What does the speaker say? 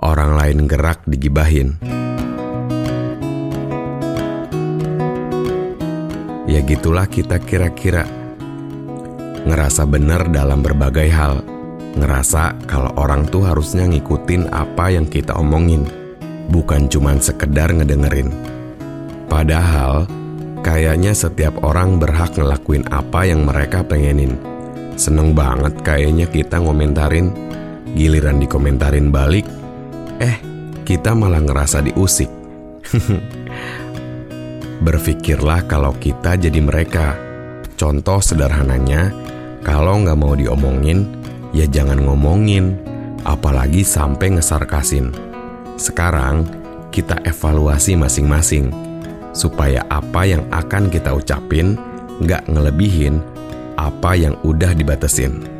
orang lain gerak digibahin. Ya gitulah kita kira-kira. Ngerasa benar dalam berbagai hal. Ngerasa kalau orang tuh harusnya ngikutin apa yang kita omongin. Bukan cuman sekedar ngedengerin. Padahal, kayaknya setiap orang berhak ngelakuin apa yang mereka pengenin. Seneng banget kayaknya kita ngomentarin. Giliran dikomentarin balik, eh kita malah ngerasa diusik. Berpikirlah kalau kita jadi mereka. Contoh sederhananya, kalau nggak mau diomongin, ya jangan ngomongin, apalagi sampai ngesarkasin. Sekarang, kita evaluasi masing-masing, supaya apa yang akan kita ucapin nggak ngelebihin apa yang udah dibatesin.